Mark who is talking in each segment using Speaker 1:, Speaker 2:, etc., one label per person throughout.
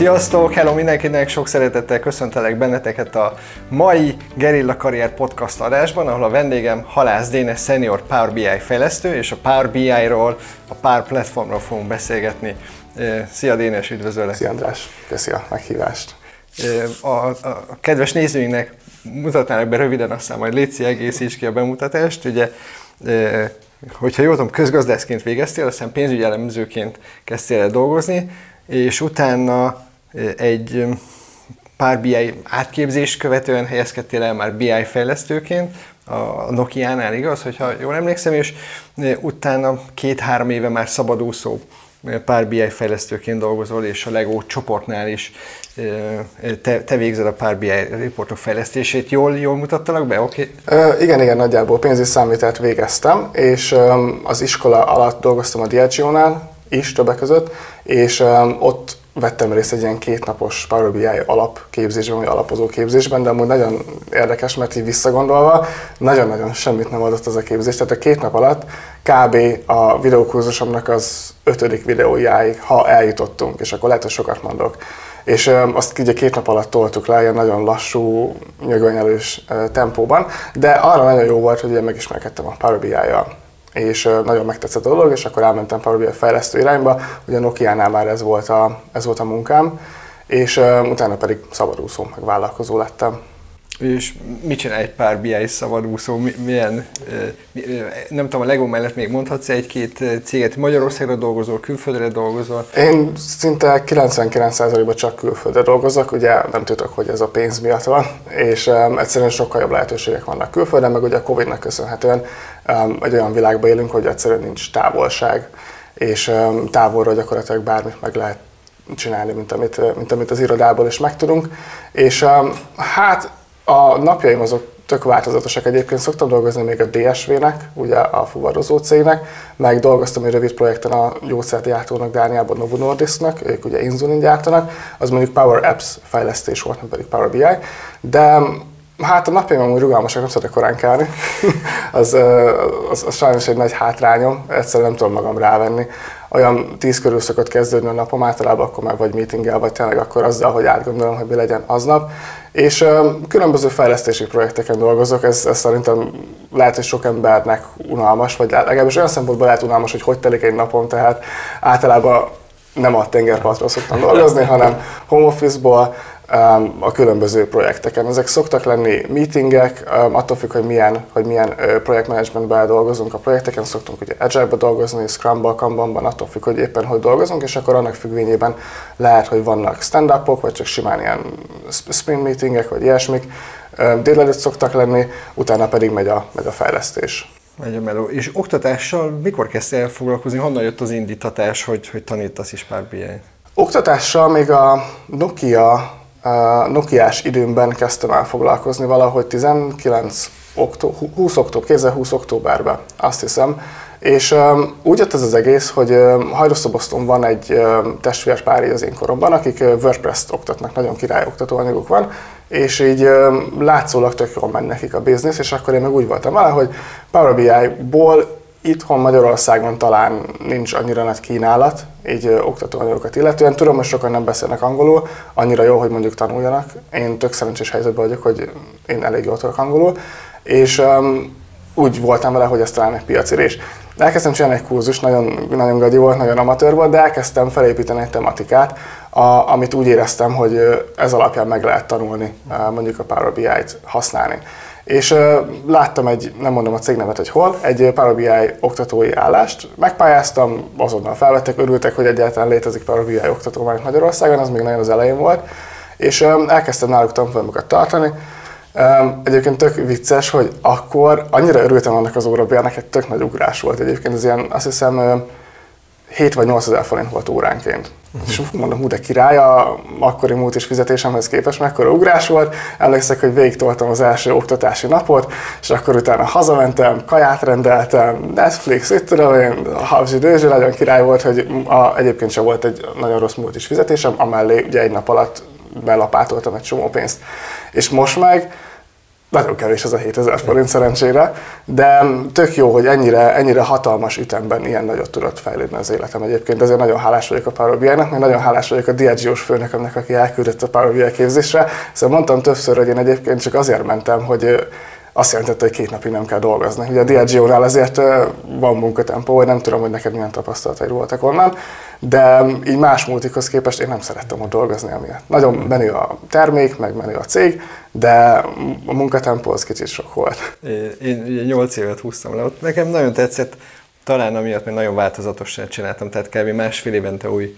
Speaker 1: Sziasztok! Hello mindenkinek! Sok szeretettel köszöntelek benneteket a mai Gerilla Karrier Podcast adásban, ahol a vendégem Halász Dénes Senior Power BI fejlesztő, és a Power BI-ról, a Power Platformról fogunk beszélgetni. Szia Dénes, üdvözöllek!
Speaker 2: Szia András, köszi a meghívást!
Speaker 1: A, a, a kedves nézőinknek mutatnának be röviden, aztán majd Léci egészíts ki a bemutatást. Ugye, hogyha jól tudom, közgazdászként végeztél, aztán pénzügyi elemzőként kezdtél el dolgozni, és utána egy pár BI átképzést követően helyezkedtél el már BI fejlesztőként, a Nokia-nál igaz, hogyha jól emlékszem, és utána két-három éve már szabadúszó pár BI fejlesztőként dolgozol, és a LEGO csoportnál is te, te végzed a pár BI riportok fejlesztését. Jól, jól mutattalak be? Okay.
Speaker 2: Uh, igen, igen, nagyjából pénzügyi számítást végeztem, és um, az iskola alatt dolgoztam a Diageo-nál is többek között, és um, ott vettem részt egy ilyen kétnapos Power BI alapképzésben, vagy alapozó képzésben, de amúgy nagyon érdekes, mert így visszagondolva nagyon-nagyon semmit nem adott az a képzés. Tehát a két nap alatt kb. a videókurzusomnak az ötödik videójáig, ha eljutottunk, és akkor lehet, hogy sokat mondok. És azt ugye két nap alatt toltuk le, ilyen nagyon lassú, nyögönyelős tempóban, de arra nagyon jó volt, hogy ugye megismerkedtem a Power BI-jal és nagyon megtetszett a dolog, és akkor elmentem Power BI fejlesztő irányba, ugye a Nokia-nál már ez volt a, ez volt a munkám, és utána pedig szabadúszó, meg vállalkozó lettem.
Speaker 1: És mit csinál egy pár BI szabadúszó? Milyen, nem tudom, a Lego mellett még mondhatsz egy-két céget, Magyarországra dolgozol, külföldre dolgozol?
Speaker 2: Én szinte 99%-ban csak külföldre dolgozok, ugye nem tudok, hogy ez a pénz miatt van, és egyszerűen sokkal jobb lehetőségek vannak külföldön, meg ugye a Covid-nak köszönhetően egy olyan világban élünk, hogy egyszerűen nincs távolság, és um, távolról gyakorlatilag bármit meg lehet csinálni, mint amit, mint amit az irodából is megtudunk. És um, hát a napjaim azok tök változatosak egyébként. Szoktam dolgozni még a DSV-nek, ugye a fuvarozó cégnek, meg dolgoztam egy rövid projekten a gyógyszergyártónak Dániában, Novo Nordisknak, ők ugye inzulin gyártanak, az mondjuk Power Apps fejlesztés volt, nem pedig Power BI, de Hát a napjaim amúgy rugalmasak, nem szeretek korán kelni. az, az, az, sajnos egy nagy hátrányom, egyszerűen nem tudom magam rávenni. Olyan tíz körül szokott kezdődni a napom, általában akkor már vagy meetinggel, vagy tényleg akkor azzal, hogy átgondolom, hogy mi legyen aznap. És különböző fejlesztési projekteken dolgozok, ez, ez szerintem lehet, hogy sok embernek unalmas, vagy legalábbis olyan szempontból lehet unalmas, hogy hogy telik egy napom, tehát általában nem a tengerpartról szoktam dolgozni, hanem home office-ból, a különböző projekteken. Ezek szoktak lenni meetingek, attól függ, hogy milyen, hogy milyen projektmenedzsmentben dolgozunk a projekteken, szoktunk ugye Agile-ba dolgozni, Scrum-ba, Kanban-ban, attól függ, hogy éppen hogy dolgozunk, és akkor annak függvényében lehet, hogy vannak stand-upok, vagy csak simán ilyen sprint meetingek, vagy ilyesmik. Délelőtt szoktak lenni, utána pedig megy a, megy a fejlesztés.
Speaker 1: Megy a meló. És oktatással mikor kezdtél foglalkozni? Honnan jött az indítatás, hogy, hogy tanítasz is pár?
Speaker 2: Oktatással még a Nokia Nokiás időmben kezdtem el foglalkozni valahogy 19 októ, 20 október, 2020 októberben, azt hiszem. És um, úgy jött ez az egész, hogy um, Hajdószobaszton van egy um, testvérpár az én koromban, akik uh, WordPress-t oktatnak, nagyon király oktatóanyaguk van, és így um, látszólag tök jól megy nekik a biznisz, és akkor én meg úgy voltam vele, hogy Power BI-ból Itthon Magyarországon talán nincs annyira nagy kínálat, így ö, oktatóanyagokat illetően. Tudom, hogy sokan nem beszélnek angolul, annyira jó, hogy mondjuk tanuljanak. Én tök szerencsés helyzetben vagyok, hogy én elég jól tudok angolul, és um, úgy voltam vele, hogy ez talán egy piacirés. Elkezdtem csinálni egy kurzus, nagyon, nagyon gagyi volt, nagyon amatőr volt, de elkezdtem felépíteni egy tematikát, a, amit úgy éreztem, hogy ez alapján meg lehet tanulni, mondjuk a Power BI-t használni. És uh, láttam egy, nem mondom a cégnevet, hogy hol, egy Power BI oktatói állást, megpályáztam, azonnal felvettek, örültek, hogy egyáltalán létezik Power BI oktató már Magyarországon, az még nagyon az elején volt, és elkezdtem náluk tanfolyamokat tartani. Egyébként tök vicces, hogy akkor annyira örültem annak az órabérnek, egy tök nagy ugrás volt egyébként, ez ilyen, azt hiszem, 7 vagy 8 ezer forint volt óránként. Uh-huh. És mondom, hú, de király, a akkori múlt is fizetésemhez képest mekkora ugrás volt. Emlékszek, hogy végig toltam az első oktatási napot, és akkor utána hazamentem, kaját rendeltem, Netflix, itt tudom én, a Habzsi Dőzsi nagyon király volt, hogy a, egyébként sem volt egy nagyon rossz múlt is fizetésem, amellé ugye egy nap alatt belapátoltam egy csomó pénzt. És most meg nagyon kevés az a 7000 forint szerencsére, de tök jó, hogy ennyire, ennyire hatalmas ütemben ilyen nagyot tudott fejlődni az életem egyébként. Ezért nagyon hálás vagyok a Power BI-nak, mert nagyon hálás vagyok a Diagios főnökömnek, aki elküldött a Power BI képzésre. Szóval mondtam többször, hogy én egyébként csak azért mentem, hogy azt jelentette, hogy két napig nem kell dolgozni. Ugye a Diageo-nál azért van munkatempó, vagy nem tudom, hogy neked milyen tapasztalataid voltak onnan, de így más multikhoz képest én nem szerettem ott dolgozni amiatt. Nagyon menő a termék, meg menő a cég, de a munkatempó az kicsit sok volt.
Speaker 1: Én ugye 8 évet húztam le, ott nekem nagyon tetszett, talán amiatt, mert nagyon változatosan csináltam, tehát kb. másfél évente új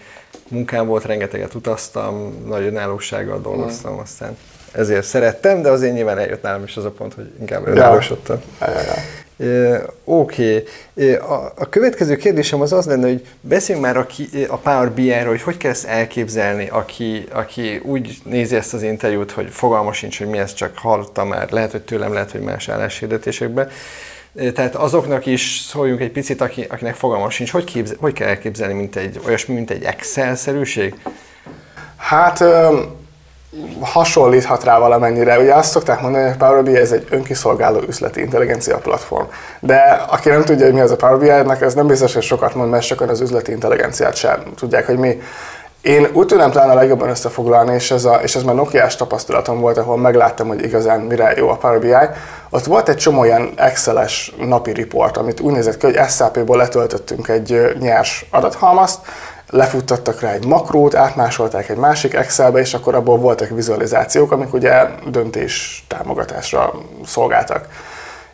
Speaker 1: munkám volt, rengeteget utaztam, nagy önállósággal dolgoztam, mm. aztán ezért szerettem, de azért nyilván eljött nálam is az a pont, hogy inkább önállósodtam. Ja. Ja, ja, ja. Oké. Okay. A, a következő kérdésem az az lenne, hogy beszéljünk már a, a Power BI-ról, hogy hogy kell ezt elképzelni, aki, aki úgy nézi ezt az interjút, hogy fogalma sincs, hogy mi ez, csak hallotta már, lehet, hogy tőlem, lehet, hogy más álláshirdetésekben. Tehát azoknak is szóljunk egy picit, aki, akinek fogalma sincs, hogy, képzel, hogy kell elképzelni, mint egy, olyasmi, mint egy Excel-szerűség?
Speaker 2: Hát hasonlíthat rá valamennyire. Ugye azt szokták mondani, hogy a Power BI ez egy önkiszolgáló üzleti intelligencia platform. De aki nem tudja, hogy mi az a Power BI-nek, ez nem biztos, hogy sokat mond, mert sokan az üzleti intelligenciát sem tudják, hogy mi. Én úgy tudom talán a legjobban összefoglalni, és ez, a, és ez már Nokia-s tapasztalatom volt, ahol megláttam, hogy igazán mire jó a Power BI. Ott volt egy csomó ilyen Excel-es napi report, amit úgy nézett ki, hogy SAP-ból letöltöttünk egy nyers adathalmazt, lefuttattak rá egy makrót, átmásolták egy másik Excelbe, és akkor abból voltak vizualizációk, amik ugye döntés támogatásra szolgáltak.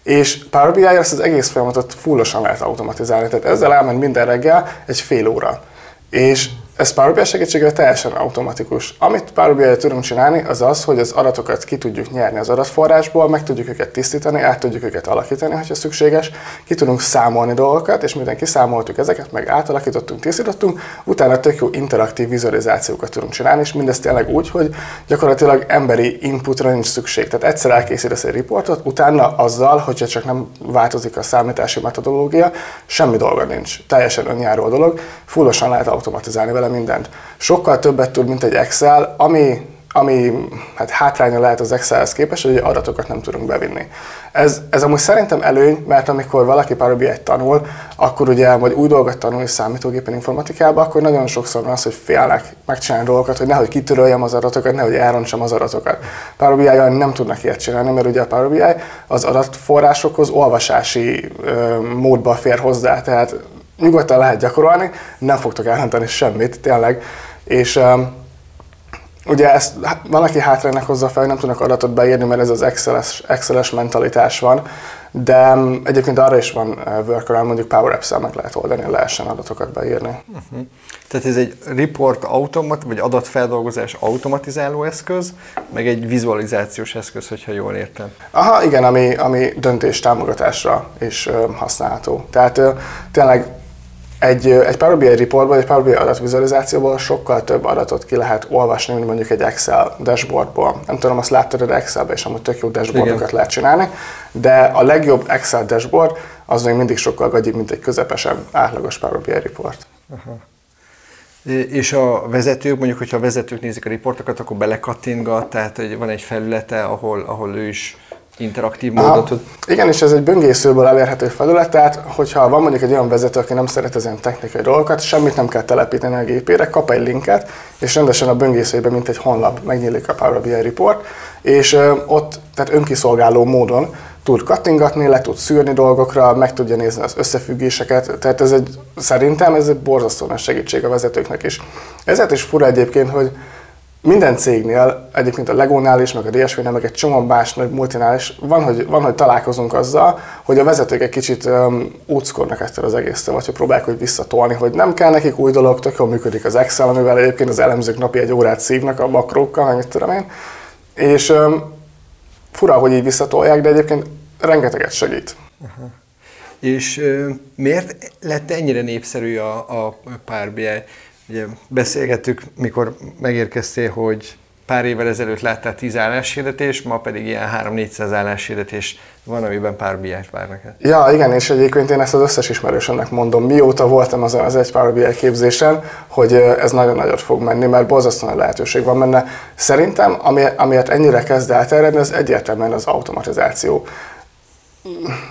Speaker 2: És Power BI ezt az egész folyamatot fullosan lehet automatizálni, tehát ezzel elment minden reggel egy fél óra. És ez Power BI segítségével teljesen automatikus. Amit Power BI tudunk csinálni, az az, hogy az adatokat ki tudjuk nyerni az adatforrásból, meg tudjuk őket tisztítani, át tudjuk őket alakítani, ha szükséges, ki tudunk számolni dolgokat, és miután kiszámoltuk ezeket, meg átalakítottunk, tisztítottunk, utána tök jó interaktív vizualizációkat tudunk csinálni, és mindezt tényleg úgy, hogy gyakorlatilag emberi inputra nincs szükség. Tehát egyszer elkészítesz egy riportot, utána azzal, hogyha csak nem változik a számítási metodológia, semmi dolga nincs. Teljesen önjáró a dolog, fullosan lehet automatizálni vele bele mindent. Sokkal többet tud, mint egy Excel, ami, ami hát hátránya lehet az Excelhez képest, hogy adatokat nem tudunk bevinni. Ez, ez amúgy szerintem előny, mert amikor valaki Power bi tanul, akkor ugye, vagy új dolgot tanul számítógépen informatikában, akkor nagyon sokszor van az, hogy félnek megcsinálni dolgokat, hogy nehogy kitöröljem az adatokat, nehogy elrontsam az adatokat. Power bi nem tudnak ilyet csinálni, mert ugye a Power BI az adatforrásokhoz olvasási ö, módba fér hozzá, tehát nyugodtan lehet gyakorolni, nem fogtok elhenteni semmit, tényleg. És um, ugye ezt van, aki hátránynak hozza fel, hogy nem tudnak adatot beírni, mert ez az Excel-es, Excel-es mentalitás van, de um, egyébként arra is van uh, workaround, mondjuk Power Apps-el meg lehet oldani, lehessen adatokat beírni. Uh-huh.
Speaker 1: Tehát ez egy report automat, vagy adatfeldolgozás automatizáló eszköz, meg egy vizualizációs eszköz, hogyha jól értem.
Speaker 2: Aha, igen, ami, ami döntés támogatásra is uh, használható. Tehát uh, tényleg egy, egy Power BI reportból, egy Power BI adatvizualizációból sokkal több adatot ki lehet olvasni, mint mondjuk egy Excel dashboardból. Nem tudom, azt láttad de Excelbe, és amúgy tök jó dashboardokat Igen. lehet csinálni, de a legjobb Excel dashboard az még mindig sokkal gagyibb, mint egy közepesen átlagos Power BI report. Aha.
Speaker 1: És a vezetők, mondjuk, hogyha a vezetők nézik a riportokat, akkor belekattingat, tehát hogy van egy felülete, ahol, ahol ő is interaktív módon tud.
Speaker 2: Igen, és ez egy böngészőből elérhető felület, tehát hogyha van mondjuk egy olyan vezető, aki nem szeret az ilyen technikai dolgokat, semmit nem kell telepíteni a gépére, kap egy linket, és rendesen a böngészőjében, mint egy honlap megnyílik a Power BI report, és ott, tehát önkiszolgáló módon tud kattingatni, le tud szűrni dolgokra, meg tudja nézni az összefüggéseket, tehát ez egy, szerintem ez egy borzasztó nagy segítség a vezetőknek is. Ezért is fura egyébként, hogy minden cégnél, egyébként a Legónál is, meg a DSV-nél, meg egy csomó más nagy multinál is van, hogy, van, hogy találkozunk azzal, hogy a vezetők egy kicsit um, úckodnak ezt az egésztől, vagy hogy próbálják hogy visszatolni, hogy nem kell nekik új dolog, tök jól működik az Excel, amivel egyébként az elemzők napi egy órát szívnak a makrókkal, meg mit tudom én. És um, fura, hogy így visszatolják, de egyébként rengeteget segít. Aha.
Speaker 1: És uh, miért lett ennyire népszerű a, a Power BI? Ugye beszélgettük, mikor megérkeztél, hogy pár évvel ezelőtt láttál 10 álláshirdetés, ma pedig ilyen 3-400 álláshirdetés van, amiben pár BI-t várnak el.
Speaker 2: Ja, igen, és egyébként én ezt az összes ismerősömnek mondom, mióta voltam azon az egy Power BI képzésen, hogy ez nagyon nagyot fog menni, mert borzasztóan lehetőség van benne. Szerintem, ami, amiért ennyire kezd elterjedni, az egyértelműen az automatizáció.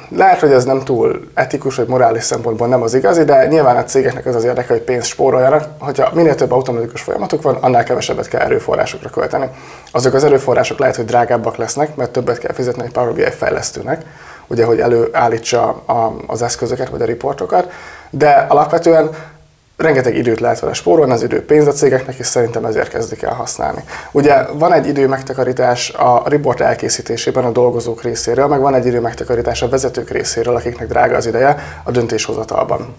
Speaker 2: Lehet, hogy ez nem túl etikus, vagy morális szempontból nem az igazi, de nyilván a cégeknek az az érdeke, hogy pénzt spóroljanak. Hogyha minél több automatikus folyamatuk van, annál kevesebbet kell erőforrásokra költeni. Azok az erőforrások lehet, hogy drágábbak lesznek, mert többet kell fizetni egy Power BI fejlesztőnek, ugye, hogy előállítsa az eszközöket vagy a riportokat, de alapvetően rengeteg időt lehet vele spórolni, az idő pénz a cégeknek, és szerintem ezért kezdik el használni. Ugye van egy idő megtakarítás a report elkészítésében a dolgozók részéről, meg van egy idő megtakarítás a vezetők részéről, akiknek drága az ideje a döntéshozatalban.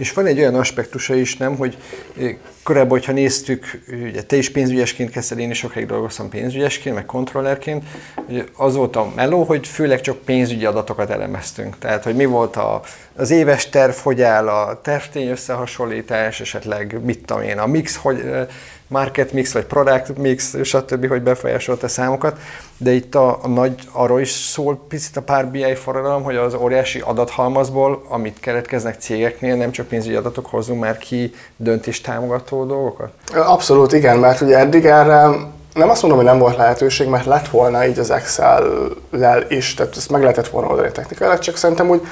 Speaker 1: És van egy olyan aspektusa is, nem, hogy eh, korábban, hogyha néztük, ugye te is pénzügyesként kezdted, én is sokáig dolgoztam pénzügyesként, meg kontrollerként, hogy az volt a meló, hogy főleg csak pénzügyi adatokat elemeztünk. Tehát, hogy mi volt a, az éves terv, hogy áll a tervtény összehasonlítás, esetleg mit tudom én, a mix, hogy eh, market mix, vagy product mix, stb., hogy befolyásolta a számokat, de itt a, a nagy, arról is szól picit a pár BI forradalom, hogy az óriási adathalmazból, amit keletkeznek cégeknél, nem csak pénzügyi adatok hozzunk már ki döntés támogató dolgokat?
Speaker 2: Abszolút igen, mert ugye eddig erre nem azt mondom, hogy nem volt lehetőség, mert lett volna így az Excel-lel is, tehát ezt meg lehetett volna oldani technikailag, csak szerintem úgy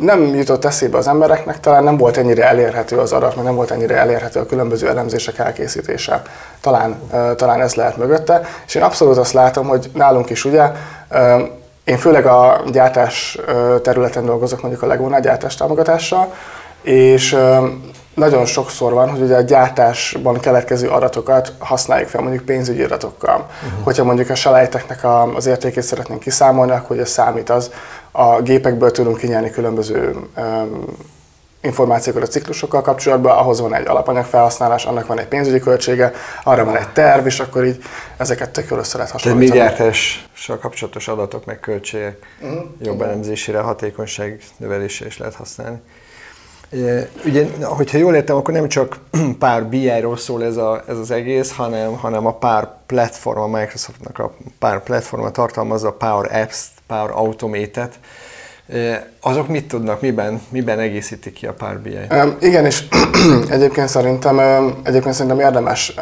Speaker 2: nem jutott eszébe az embereknek, talán nem volt ennyire elérhető az adat, meg nem volt ennyire elérhető a különböző elemzések elkészítése. Talán, talán ez lehet mögötte. És én abszolút azt látom, hogy nálunk is ugye, én főleg a gyártás területen dolgozok, mondjuk a Legónál gyártás támogatással, és nagyon sokszor van, hogy ugye a gyártásban keletkező adatokat használjuk fel mondjuk pénzügyi adatokkal. Uh-huh. Hogyha mondjuk a selejteknek az értékét szeretnénk kiszámolni, akkor a számít az, a gépekből tudunk kinyerni különböző információkat a ciklusokkal kapcsolatban, ahhoz van egy alapanyag felhasználás, annak van egy pénzügyi költsége, arra van egy terv, és akkor így ezeket tök jól össze lehet hasonlítani.
Speaker 1: Tehát gyártással kapcsolatos adatok, meg költségek uh-huh. jobb elemzésére, hatékonyság növelésére is lehet használni. Ugye, hogyha jól értem, akkor nem csak pár BI-ról szól ez, a, ez az egész, hanem, hanem a pár platform, a Microsoftnak a pár platforma tartalmazza a Power Apps, Power Automated, azok mit tudnak, miben, miben egészítik ki a Power BI?
Speaker 2: Igen, és egyébként szerintem, egyébként szerintem érdemes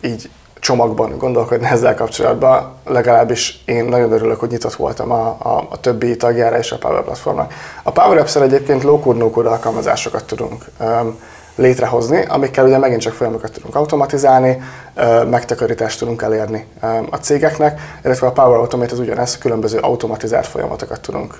Speaker 2: így csomagban gondolkodni ezzel kapcsolatban. Legalábbis én nagyon örülök, hogy nyitott voltam a, a, a többi tagjára és a Power Platformnak. A Power apps egyébként low-code, no-code alkalmazásokat tudunk um, létrehozni, amikkel ugye megint csak folyamokat tudunk automatizálni, megtakarítást tudunk elérni a cégeknek, illetve a Power Automate az ugyanez, különböző automatizált folyamatokat tudunk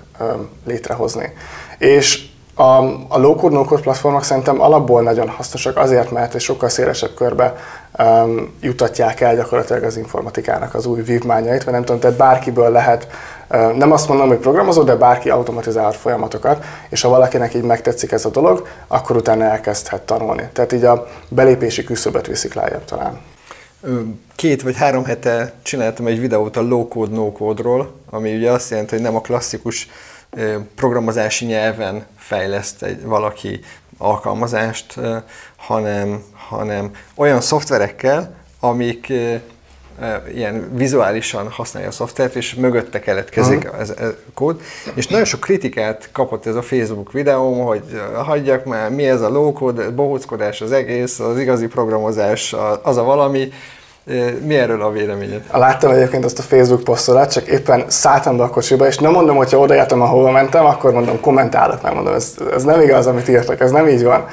Speaker 2: létrehozni. És a, a low-code, no-code platformok szerintem alapból nagyon hasznosak azért, mert egy sokkal szélesebb körbe um, jutatják el gyakorlatilag az informatikának az új vívmányait, vagy nem tudom, tehát bárkiből lehet, uh, nem azt mondom, hogy programozó, de bárki automatizál folyamatokat, és ha valakinek így megtetszik ez a dolog, akkor utána elkezdhet tanulni. Tehát így a belépési küszöbet viszik lejjebb talán.
Speaker 1: Két vagy három hete csináltam egy videót a low-code, no-code-ról, ami ugye azt jelenti, hogy nem a klasszikus programozási nyelven fejleszt egy, valaki alkalmazást, hanem, hanem olyan szoftverekkel, amik ilyen vizuálisan használja a szoftvert, és mögötte keletkezik uh-huh. ez, ez kód. És nagyon sok kritikát kapott ez a Facebook videóm, hogy hagyjak már, mi ez a low-code, bohóckodás az egész, az igazi programozás, az a valami, mi erről a véleményed?
Speaker 2: Láttam egyébként azt a Facebook posztolat, csak éppen szálltam be a kocsiba, és nem mondom, hogyha oda jártam, ahova mentem, akkor mondom, kommentálok, nem mondom, ez, ez nem igaz, amit írtak, ez nem így van.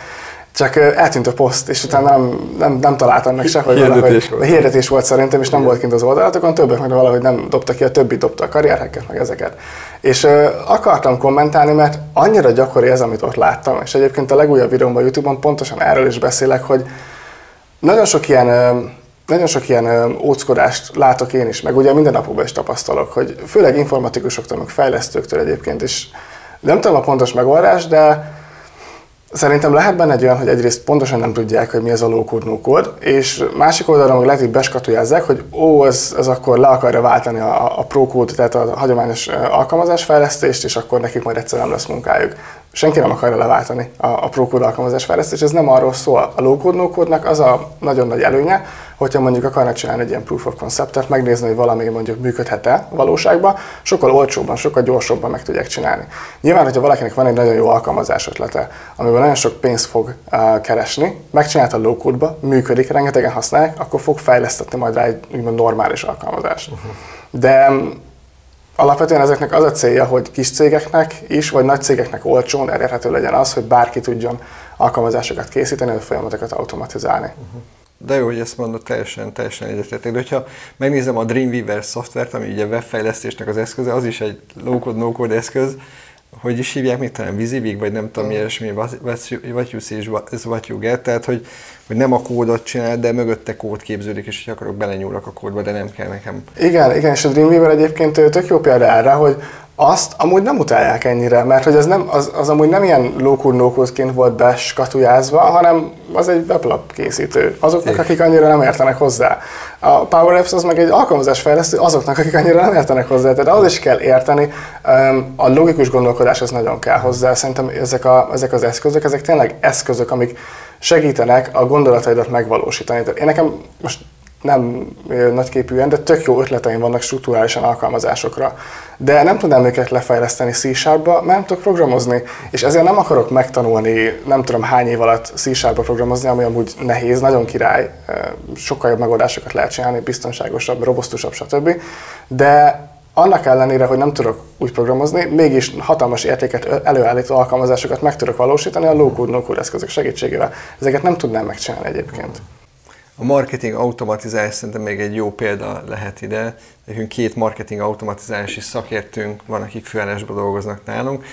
Speaker 2: Csak eltűnt a poszt, és utána nem, nem, nem találtam meg sehol.
Speaker 1: Hirdetés volt.
Speaker 2: Hirdetés volt szerintem, és nem volt kint az oldalatokon, többek meg valahogy nem dobta ki, a többi dobta a karrierheket, meg ezeket. És uh, akartam kommentálni, mert annyira gyakori ez, amit ott láttam, és egyébként a legújabb videómban YouTube-on pontosan erről is beszélek, hogy nagyon sok ilyen nagyon sok ilyen óckodást látok én is, meg ugye minden napokban is tapasztalok, hogy főleg informatikusoktól, meg fejlesztőktől egyébként is. Nem tudom a pontos megoldás, de Szerintem lehet benne egy olyan, hogy egyrészt pontosan nem tudják, hogy mi ez a low-code, no-code, és másik oldalon meg lehet, hogy beskatujázzák, hogy ó, ez, ez akkor le akarja váltani a, a pro-code, tehát a hagyományos alkalmazásfejlesztést, és akkor nekik majd egyszer nem lesz munkájuk. Senki nem akarja leváltani a, a ProCode alkalmazás fejlesztés. Ez nem arról szól. A low-code, no az a nagyon nagy előnye, hogyha mondjuk akarnak csinálni egy ilyen proof of conceptet, megnézni, hogy valami mondjuk működhet-e valóságban, sokkal olcsóbban, sokkal gyorsabban meg tudják csinálni. Nyilván, hogyha valakinek van egy nagyon jó alkalmazás ötlete, amiben nagyon sok pénzt fog uh, keresni, megcsinálta a low működik, rengetegen használják, akkor fog fejlesztetni majd rá egy úgymond normális alkalmazást. Uh-huh. De Alapvetően ezeknek az a célja, hogy kis cégeknek is, vagy nagy cégeknek olcsón elérhető legyen az, hogy bárki tudjon alkalmazásokat készíteni, vagy folyamatokat automatizálni. Uh-huh.
Speaker 1: De jó, hogy ezt mondod, teljesen, teljesen egyetértek. De hogyha megnézem a Dreamweaver szoftvert, ami ugye webfejlesztésnek az eszköze, az is egy low-code, no-code eszköz, hogy is hívják, mit talán Visivig, vagy nem tudom, mi ilyesmi, what you see is what you get, tehát hogy, hogy nem a kódot csinál, de mögötte kód képződik, és hogy akarok belenyúlok a kódba, de nem kell nekem.
Speaker 2: Igen, igen, és a Dreamweaver egyébként tök jó példa erre, hogy azt amúgy nem utálják ennyire, mert hogy az, nem, az, az amúgy nem ilyen lókur volt beskatujázva, hanem az egy weblap készítő. Azoknak, akik annyira nem értenek hozzá. A Power Apps az meg egy alkalmazásfejlesztő azoknak, akik annyira nem értenek hozzá. Tehát az is kell érteni. A logikus gondolkodás az nagyon kell hozzá. Szerintem ezek, a, ezek az eszközök, ezek tényleg eszközök, amik segítenek a gondolataidat megvalósítani. Tehát én nekem most nem nagyképűen, de tök jó ötleteim vannak struktúrálisan alkalmazásokra. De nem tudnám őket lefejleszteni c mert nem tudok programozni. És ezért nem akarok megtanulni, nem tudom hány év alatt c programozni, ami amúgy nehéz, nagyon király, sokkal jobb megoldásokat lehet csinálni, biztonságosabb, robosztusabb, stb. De annak ellenére, hogy nem tudok úgy programozni, mégis hatalmas értéket előállító alkalmazásokat meg tudok valósítani a low-code, no-code eszközök segítségével. Ezeket nem tudnám megcsinálni egyébként.
Speaker 1: A marketing automatizálás szerintem még egy jó példa lehet ide. Nekünk két marketing automatizálási szakértőnk van, akik főállásban dolgoznak nálunk,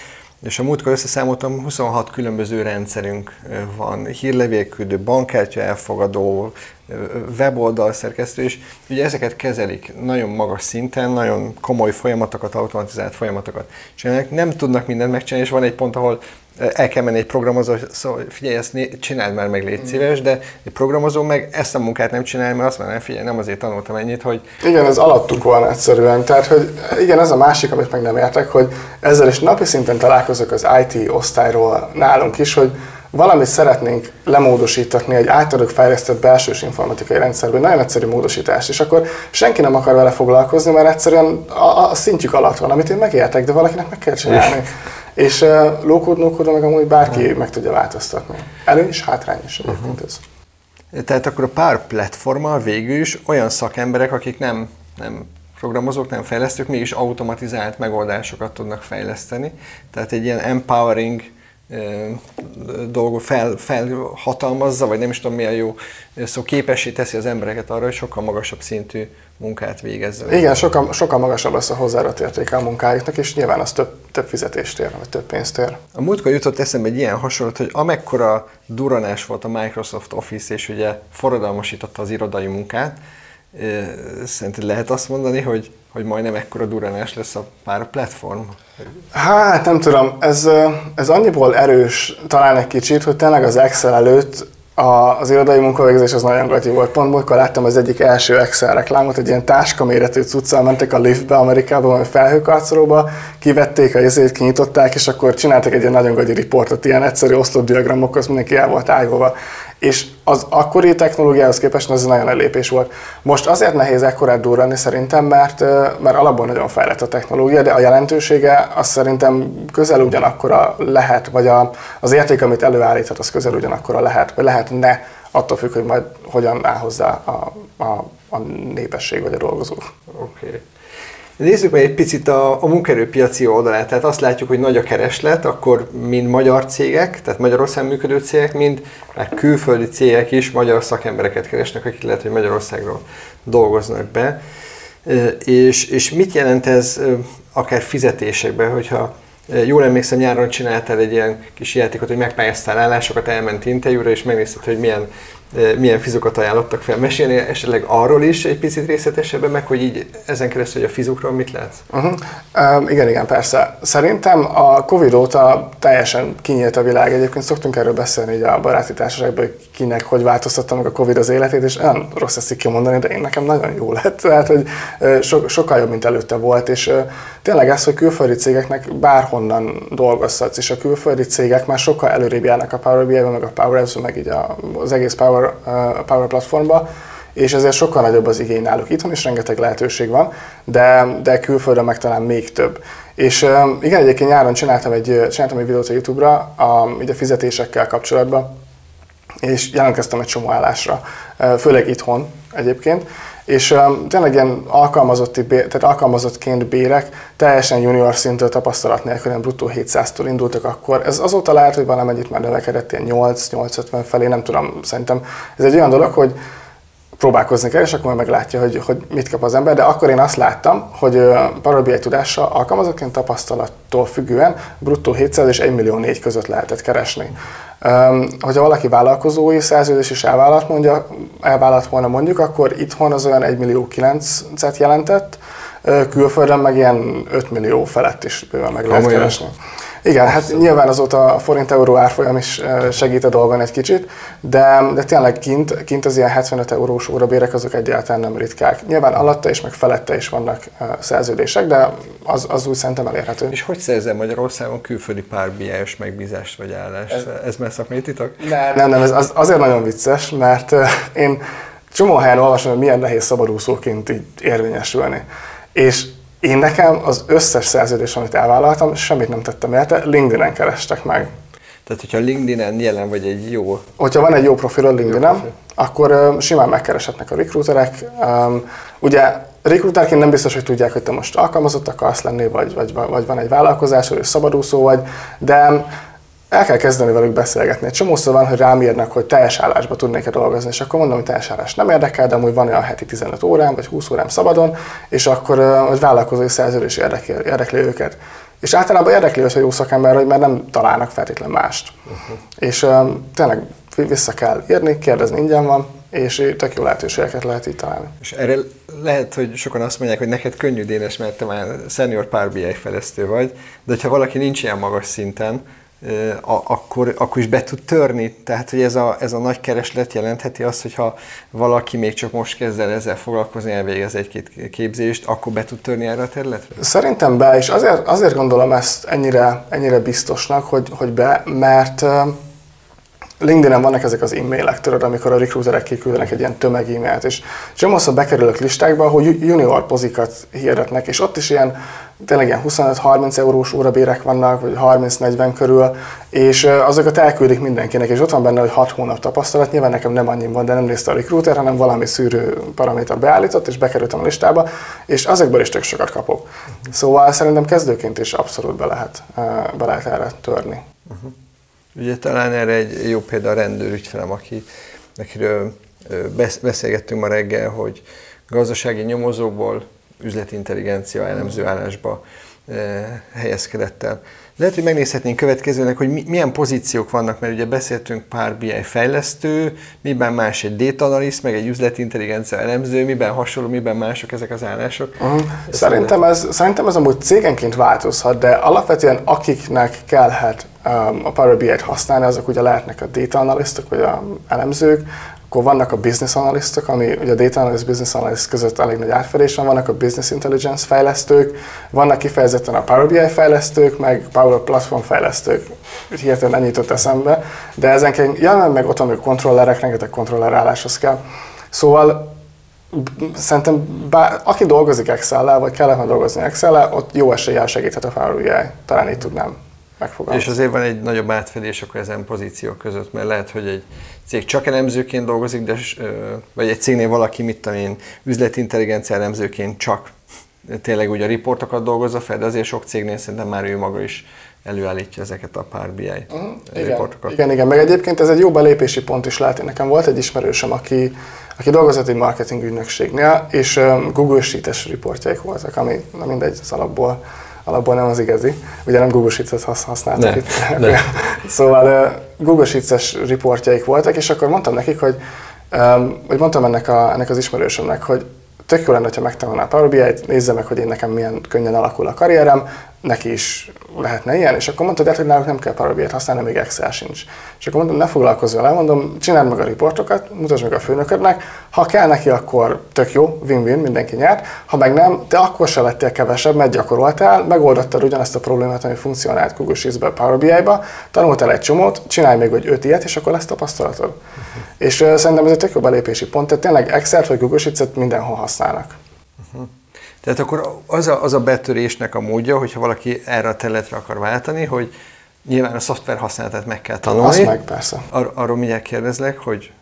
Speaker 1: és a múltkor összeszámoltam, 26 különböző rendszerünk van, hírlevélküldő, bankkártya elfogadó, weboldal szerkesztő, és ugye ezeket kezelik nagyon magas szinten, nagyon komoly folyamatokat, automatizált folyamatokat csinálnak, nem tudnak mindent megcsinálni, és van egy pont, ahol el kell menni egy programozó, szóval figyelj, ezt csináld már meg, légy szíves, de egy programozó meg ezt a munkát nem csinál, mert azt mondja, figyelj, nem azért tanultam ennyit, hogy...
Speaker 2: Igen, ez alattuk van egyszerűen. Tehát, hogy igen, ez a másik, amit meg nem értek, hogy ezzel is napi szinten találkozok az IT osztályról nálunk is, hogy valamit szeretnénk lemódosítatni egy általuk fejlesztett belsős informatikai rendszerben, nagyon egyszerű módosítás, és akkor senki nem akar vele foglalkozni, mert egyszerűen a, a szintjük alatt van, amit én megértek, de valakinek meg kell csinálni. És uh, lókód, nókód, meg amúgy bárki uh-huh. meg tudja változtatni. Előny és hátrány is egyébként uh-huh.
Speaker 1: ez. Tehát akkor a pár platforma végül is olyan szakemberek, akik nem, nem programozók, nem fejlesztők, mégis automatizált megoldásokat tudnak fejleszteni. Tehát egy ilyen empowering dolgot fel, felhatalmazza, vagy nem is tudom mi a jó szó, képessé teszi az embereket arra, hogy sokkal magasabb szintű munkát végezzenek.
Speaker 2: Igen, sokkal, sokkal magasabb lesz a hozzáadott értéke a munkájuknak, és nyilván az több, több fizetést ér, vagy több pénzt ér.
Speaker 1: A múltkor jutott eszembe egy ilyen hasonlat, hogy amekkora duranás volt a Microsoft Office, és ugye forradalmasította az irodai munkát, szerinted lehet azt mondani, hogy, hogy majdnem ekkora duranás lesz a pár platform?
Speaker 2: Hát nem tudom, ez, ez annyiból erős talán egy kicsit, hogy tényleg az Excel előtt a, az irodai munkavégzés az nagyon gati volt. Pont múltkor láttam az egyik első Excel reklámot, egy ilyen táskaméretű cuccal mentek a liftbe Amerikába, vagy felhőkarcolóba, kivették a jezét, kinyitották, és akkor csináltak egy ilyen nagyon gagyi riportot, ilyen egyszerű oszlopdiagramok, az mindenki el volt ágolva és az akkori technológiához képest ez nagyon elépés volt. Most azért nehéz ekkorát durrani szerintem, mert, mert alapból nagyon fejlett a technológia, de a jelentősége az szerintem közel ugyanakkora lehet, vagy a, az érték, amit előállíthat, az közel ugyanakkora lehet, vagy lehetne, attól függ, hogy majd hogyan áll hozzá a, a, a népesség vagy a dolgozók.
Speaker 1: Oké. Okay. Nézzük meg egy picit a, a munkerőpiaci oldalát. Tehát azt látjuk, hogy nagy a kereslet, akkor mind magyar cégek, tehát Magyarországon működő cégek, mind meg külföldi cégek is magyar szakembereket keresnek, akik lehet, hogy Magyarországról dolgoznak be. És, és mit jelent ez akár fizetésekben, hogyha Jól emlékszem, nyáron csináltál egy ilyen kis játékot, hogy megpályáztál állásokat, elment interjúra, és megnézted, hogy milyen milyen fizokat ajánlottak fel. Mesélni esetleg arról is egy picit részletesebben, meg hogy így ezen keresztül, hogy a fizukról mit látsz?
Speaker 2: Uh-huh. Um, igen, igen, persze. Szerintem a Covid óta teljesen kinyílt a világ. Egyébként szoktunk erről beszélni így a baráti társaságban, hogy kinek hogy változtatta meg a Covid az életét, és olyan rossz ezt kimondani, de én nekem nagyon jó lett. Tehát, hogy so, sokkal jobb, mint előtte volt, és tényleg ez, hogy külföldi cégeknek bárhonnan dolgozhatsz, és a külföldi cégek már sokkal előrébb járnak a Power BI-ben, meg a Power meg így az egész Power, uh, Power platformba, és ezért sokkal nagyobb az igény náluk. Itthon is rengeteg lehetőség van, de, de külföldön meg talán még több. És um, igen, egyébként nyáron csináltam egy, csináltam egy videót a YouTube-ra, a, így a fizetésekkel kapcsolatban, és jelentkeztem egy csomó állásra, főleg itthon egyébként, és um, tényleg ilyen alkalmazotti, tehát alkalmazottként bérek teljesen junior szintől tapasztalat nélkül, ilyen bruttó 700-tól indultak akkor. Ez azóta lehet, hogy valamennyit már növekedett, ilyen 8-850 felé, nem tudom, szerintem ez egy olyan dolog, hogy próbálkozni kell, és akkor majd meglátja, hogy, hogy mit kap az ember. De akkor én azt láttam, hogy parabiai tudással alkalmazottként tapasztalattól függően bruttó 700 és 1 millió 4 között lehetett keresni. Um, hogyha valaki vállalkozói szerződés is elvállalt, mondja, elvállalt volna mondjuk, akkor itthon az olyan 1 millió 9-et jelentett, külföldön meg ilyen 5 millió felett is bőven meg lehet keresni. Igen, hát nyilván azóta a forint-euró árfolyam is segít a dolgon egy kicsit, de, de tényleg kint, kint az ilyen 75 eurós órabérek azok egyáltalán nem ritkák. Nyilván alatta is, meg felette is vannak szerződések, de az, az úgy szerintem elérhető.
Speaker 1: És hogy szerzel Magyarországon külföldi párbiájos megbízást vagy állást? Ez, ez már szakmai titok?
Speaker 2: Nem, nem, nem ez az, azért nagyon vicces, mert én csomó helyen olvasom, hogy milyen nehéz szabadúszóként így érvényesülni. És én nekem az összes szerződés, amit elvállaltam, semmit nem tettem érte, LinkedIn-en kerestek meg.
Speaker 1: Tehát, hogyha LinkedIn-en jelen vagy egy jó...
Speaker 2: Hogyha van egy jó profil a LinkedIn-en, profil. akkor uh, simán megkereshetnek a recruiterek. Um, ugye recruiterként nem biztos, hogy tudják, hogy te most alkalmazott akarsz lenni, vagy, vagy, vagy van egy vállalkozás, vagy szabadúszó vagy, de el kell kezdeni velük beszélgetni. Egy csomószor van, hogy rám írnak, hogy teljes állásba tudnék-e dolgozni, és akkor mondom, hogy teljes állás nem érdekel, de amúgy van olyan heti 15 órám, vagy 20 órám szabadon, és akkor hogy vállalkozói szerződés érdekli, érdekli őket. És általában érdekli őt, hogy jó szakember, hogy mert nem találnak feltétlenül mást. Uh-huh. És um, tényleg vissza kell írni, kérdezni ingyen van, és tök jó lehetőségeket lehet itt találni.
Speaker 1: És erre lehet, hogy sokan azt mondják, hogy neked könnyű Dénes, mert te már senior Power BI fejlesztő vagy, de ha valaki nincs ilyen magas szinten, akkor, akkor is be tud törni. Tehát, hogy ez a, ez a nagy kereslet jelentheti azt, hogyha valaki még csak most kezd el ezzel foglalkozni, elvégez egy-két képzést, akkor be tud törni erre a területre?
Speaker 2: Szerintem be, és azért, azért gondolom ezt ennyire, ennyire biztosnak, hogy, hogy be, mert LinkedIn-en vannak ezek az e-mailek, tudod, amikor a recruiterek kiküldenek egy ilyen tömeg e-mailt, és csomószor bekerülök listákba, hogy junior pozikat hirdetnek, és ott is ilyen tényleg ilyen 25-30 eurós órabérek vannak, vagy 30-40 körül, és azokat elküldik mindenkinek, és ott van benne, hogy 6 hónap tapasztalat, nyilván nekem nem annyi van, de nem nézte a recruiter, hanem valami szűrő paraméter beállított, és bekerültem a listába, és azokból is tök sokat kapok. Szóval szerintem kezdőként is abszolút be lehet, be lehet erre törni. Uh-huh.
Speaker 1: Ugye talán erre egy jó példa a rendőrügyfelem, aki, akiről beszélgettünk ma reggel, hogy gazdasági nyomozókból üzletintelligencia elemző állásba helyezkedett el. Lehet, hogy megnézhetnénk következőnek, hogy milyen pozíciók vannak, mert ugye beszéltünk pár BI fejlesztő, miben más egy data analyst, meg egy üzletintelligencia elemző, miben hasonló, miben mások ezek az állások.
Speaker 2: Uh-huh. Szerintem, ez, szerintem ez amúgy cégenként változhat, de alapvetően akiknek kellhet um, a Power BI-t használni, azok ugye lehetnek a data analistok, vagy a elemzők, akkor vannak a business analistok, ami ugye a data analyst, business analyst között elég nagy átfedés van, vannak a business intelligence fejlesztők, vannak kifejezetten a Power BI fejlesztők, meg Power Platform fejlesztők. Hirtelen ennyit jutott eszembe, de ezen jelen meg ott van a kontrollerek, rengeteg kontroller álláshoz kell. Szóval szerintem bár, aki dolgozik Excel-lel, vagy kellene dolgozni Excel-lel, ott jó eséllyel segíthet a Power BI. Talán így tudnám
Speaker 1: megfogalmazni. És azért van egy nagyobb átfedés akkor ezen pozíciók között, mert lehet, hogy egy cég csak elemzőként dolgozik, de, vagy egy cégnél valaki, mit tudom én, üzleti intelligencia elemzőként csak tényleg ugye a riportokat dolgozza fel, de azért sok cégnél szerintem már ő maga is előállítja ezeket a pár BI uh-huh. riportokat.
Speaker 2: Igen, igen, meg egyébként ez egy jó belépési pont is lehet. Nekem volt egy ismerősöm, aki, aki dolgozott egy marketing ügynökségnél, és Google Sheet-es riportjaik voltak, ami na mindegy, az alapból nem az igazi. Ugye nem Google Sheets-et használtak
Speaker 1: Ne,
Speaker 2: itt.
Speaker 1: ne.
Speaker 2: szóval Google Sheets-es riportjaik voltak, és akkor mondtam nekik, hogy, vagy mondtam ennek, a, ennek az ismerősömnek, hogy tök jó lenne, ha megtanulná a Power BI-t, nézze meg, hogy én nekem milyen könnyen alakul a karrierem, neki is lehetne ilyen, és akkor mondtad, hogy náluk nem kell BI-t használni, még Excel sincs. És akkor mondom, ne foglalkozz vele, mondom, csináld meg a riportokat, mutasd meg a főnöködnek, ha kell neki, akkor tök jó, win-win, mindenki nyert, ha meg nem, te akkor se lettél kevesebb, mert gyakoroltál, megoldottad ugyanezt a problémát, ami funkcionált Google Sheets-be, Power BI-ba, tanultál egy csomót, csinálj még egy öt ilyet, és akkor lesz tapasztalatod. Uh-huh. És uh, szerintem ez egy tök jó belépési pont, tehát tényleg Excel vagy Google Sheets-et mindenhol használnak.
Speaker 1: Uh-huh. Tehát akkor az a, az a betörésnek a módja, hogyha valaki erre a területre akar váltani, hogy nyilván a szoftver használatát meg kell tanulni.
Speaker 2: Azt meg, persze.
Speaker 1: Ar- arról mindjárt kérdezlek, hogy,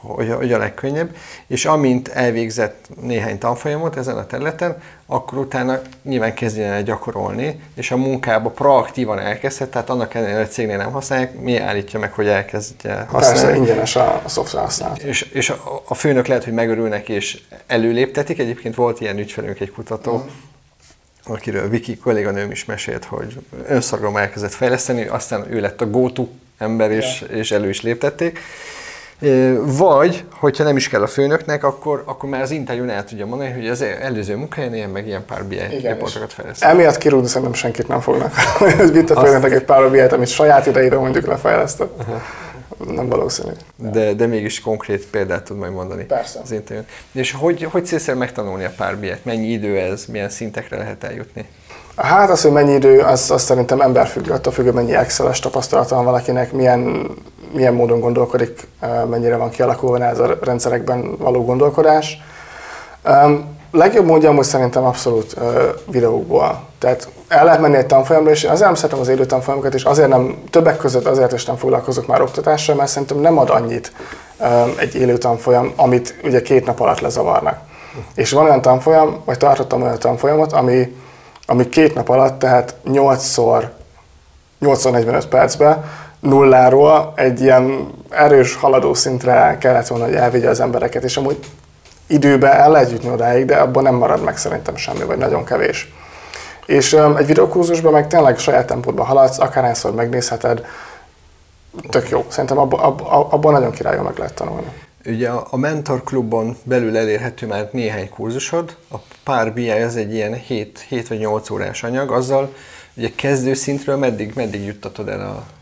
Speaker 1: hogy, hogy a legkönnyebb. És amint elvégzett néhány tanfolyamot ezen a területen, akkor utána nyilván kezdjen el gyakorolni, és a munkába proaktívan elkezdhet, tehát annak ellenére, hogy cégnél nem használják, mi állítja meg, hogy elkezdje használni.
Speaker 2: Persze, ingyenes a, a szoftver használat.
Speaker 1: És, és a, a főnök lehet, hogy megörülnek és előléptetik. Egyébként volt ilyen ügyfelünk, egy kutató, mm akiről Viki kolléganőm is mesélt, hogy önszorgalom elkezdett fejleszteni, aztán ő lett a go-to ember, és, és elő is léptették. Vagy, hogyha nem is kell a főnöknek, akkor, akkor már az interjún el tudja mondani, hogy az előző munkáján ilyen meg ilyen pár BI riportokat fejleszteni.
Speaker 2: Emiatt kirúgni szerintem senkit nem fognak, hogy vitt a főnöknek egy pár BI-t, amit saját idejére mondjuk lefejlesztett. Uh-huh nem valószínű.
Speaker 1: De, de mégis konkrét példát tud majd mondani
Speaker 2: Persze.
Speaker 1: az interjún. És hogy, hogy célszerű megtanulni a párbiet? Mennyi idő ez? Milyen szintekre lehet eljutni?
Speaker 2: Hát az, hogy mennyi idő, az, az szerintem emberfüggő, attól függő, mennyi Excel-es tapasztalata van valakinek, milyen, milyen módon gondolkodik, mennyire van kialakulva ez a rendszerekben való gondolkodás. Um, legjobb módja most szerintem abszolút uh, videókból. Tehát el lehet menni egy tanfolyamra, és én azért nem szeretem az élő tanfolyamokat, és azért nem, többek között azért is nem foglalkozok már oktatással, mert szerintem nem ad annyit um, egy élő tanfolyam, amit ugye két nap alatt lezavarnak. És van olyan tanfolyam, vagy tartottam olyan tanfolyamot, ami, ami két nap alatt, tehát 8-szor, 8-45 percben nulláról egy ilyen erős haladó szintre kellett volna, hogy elvigye az embereket, és amúgy időben el lehet jutni odáig, de abban nem marad meg szerintem semmi, vagy nagyon kevés. És um, egy videókurzusban meg tényleg saját tempódban haladsz, akárhányszor megnézheted, tök jó. Szerintem abban abba, abba nagyon királyom meg lehet tanulni.
Speaker 1: Ugye a Mentor Klubon belül elérhető már néhány kurzusod, a pár BI az egy ilyen 7, 7 vagy 8 órás anyag, azzal ugye kezdő szintről meddig, meddig juttatod el a,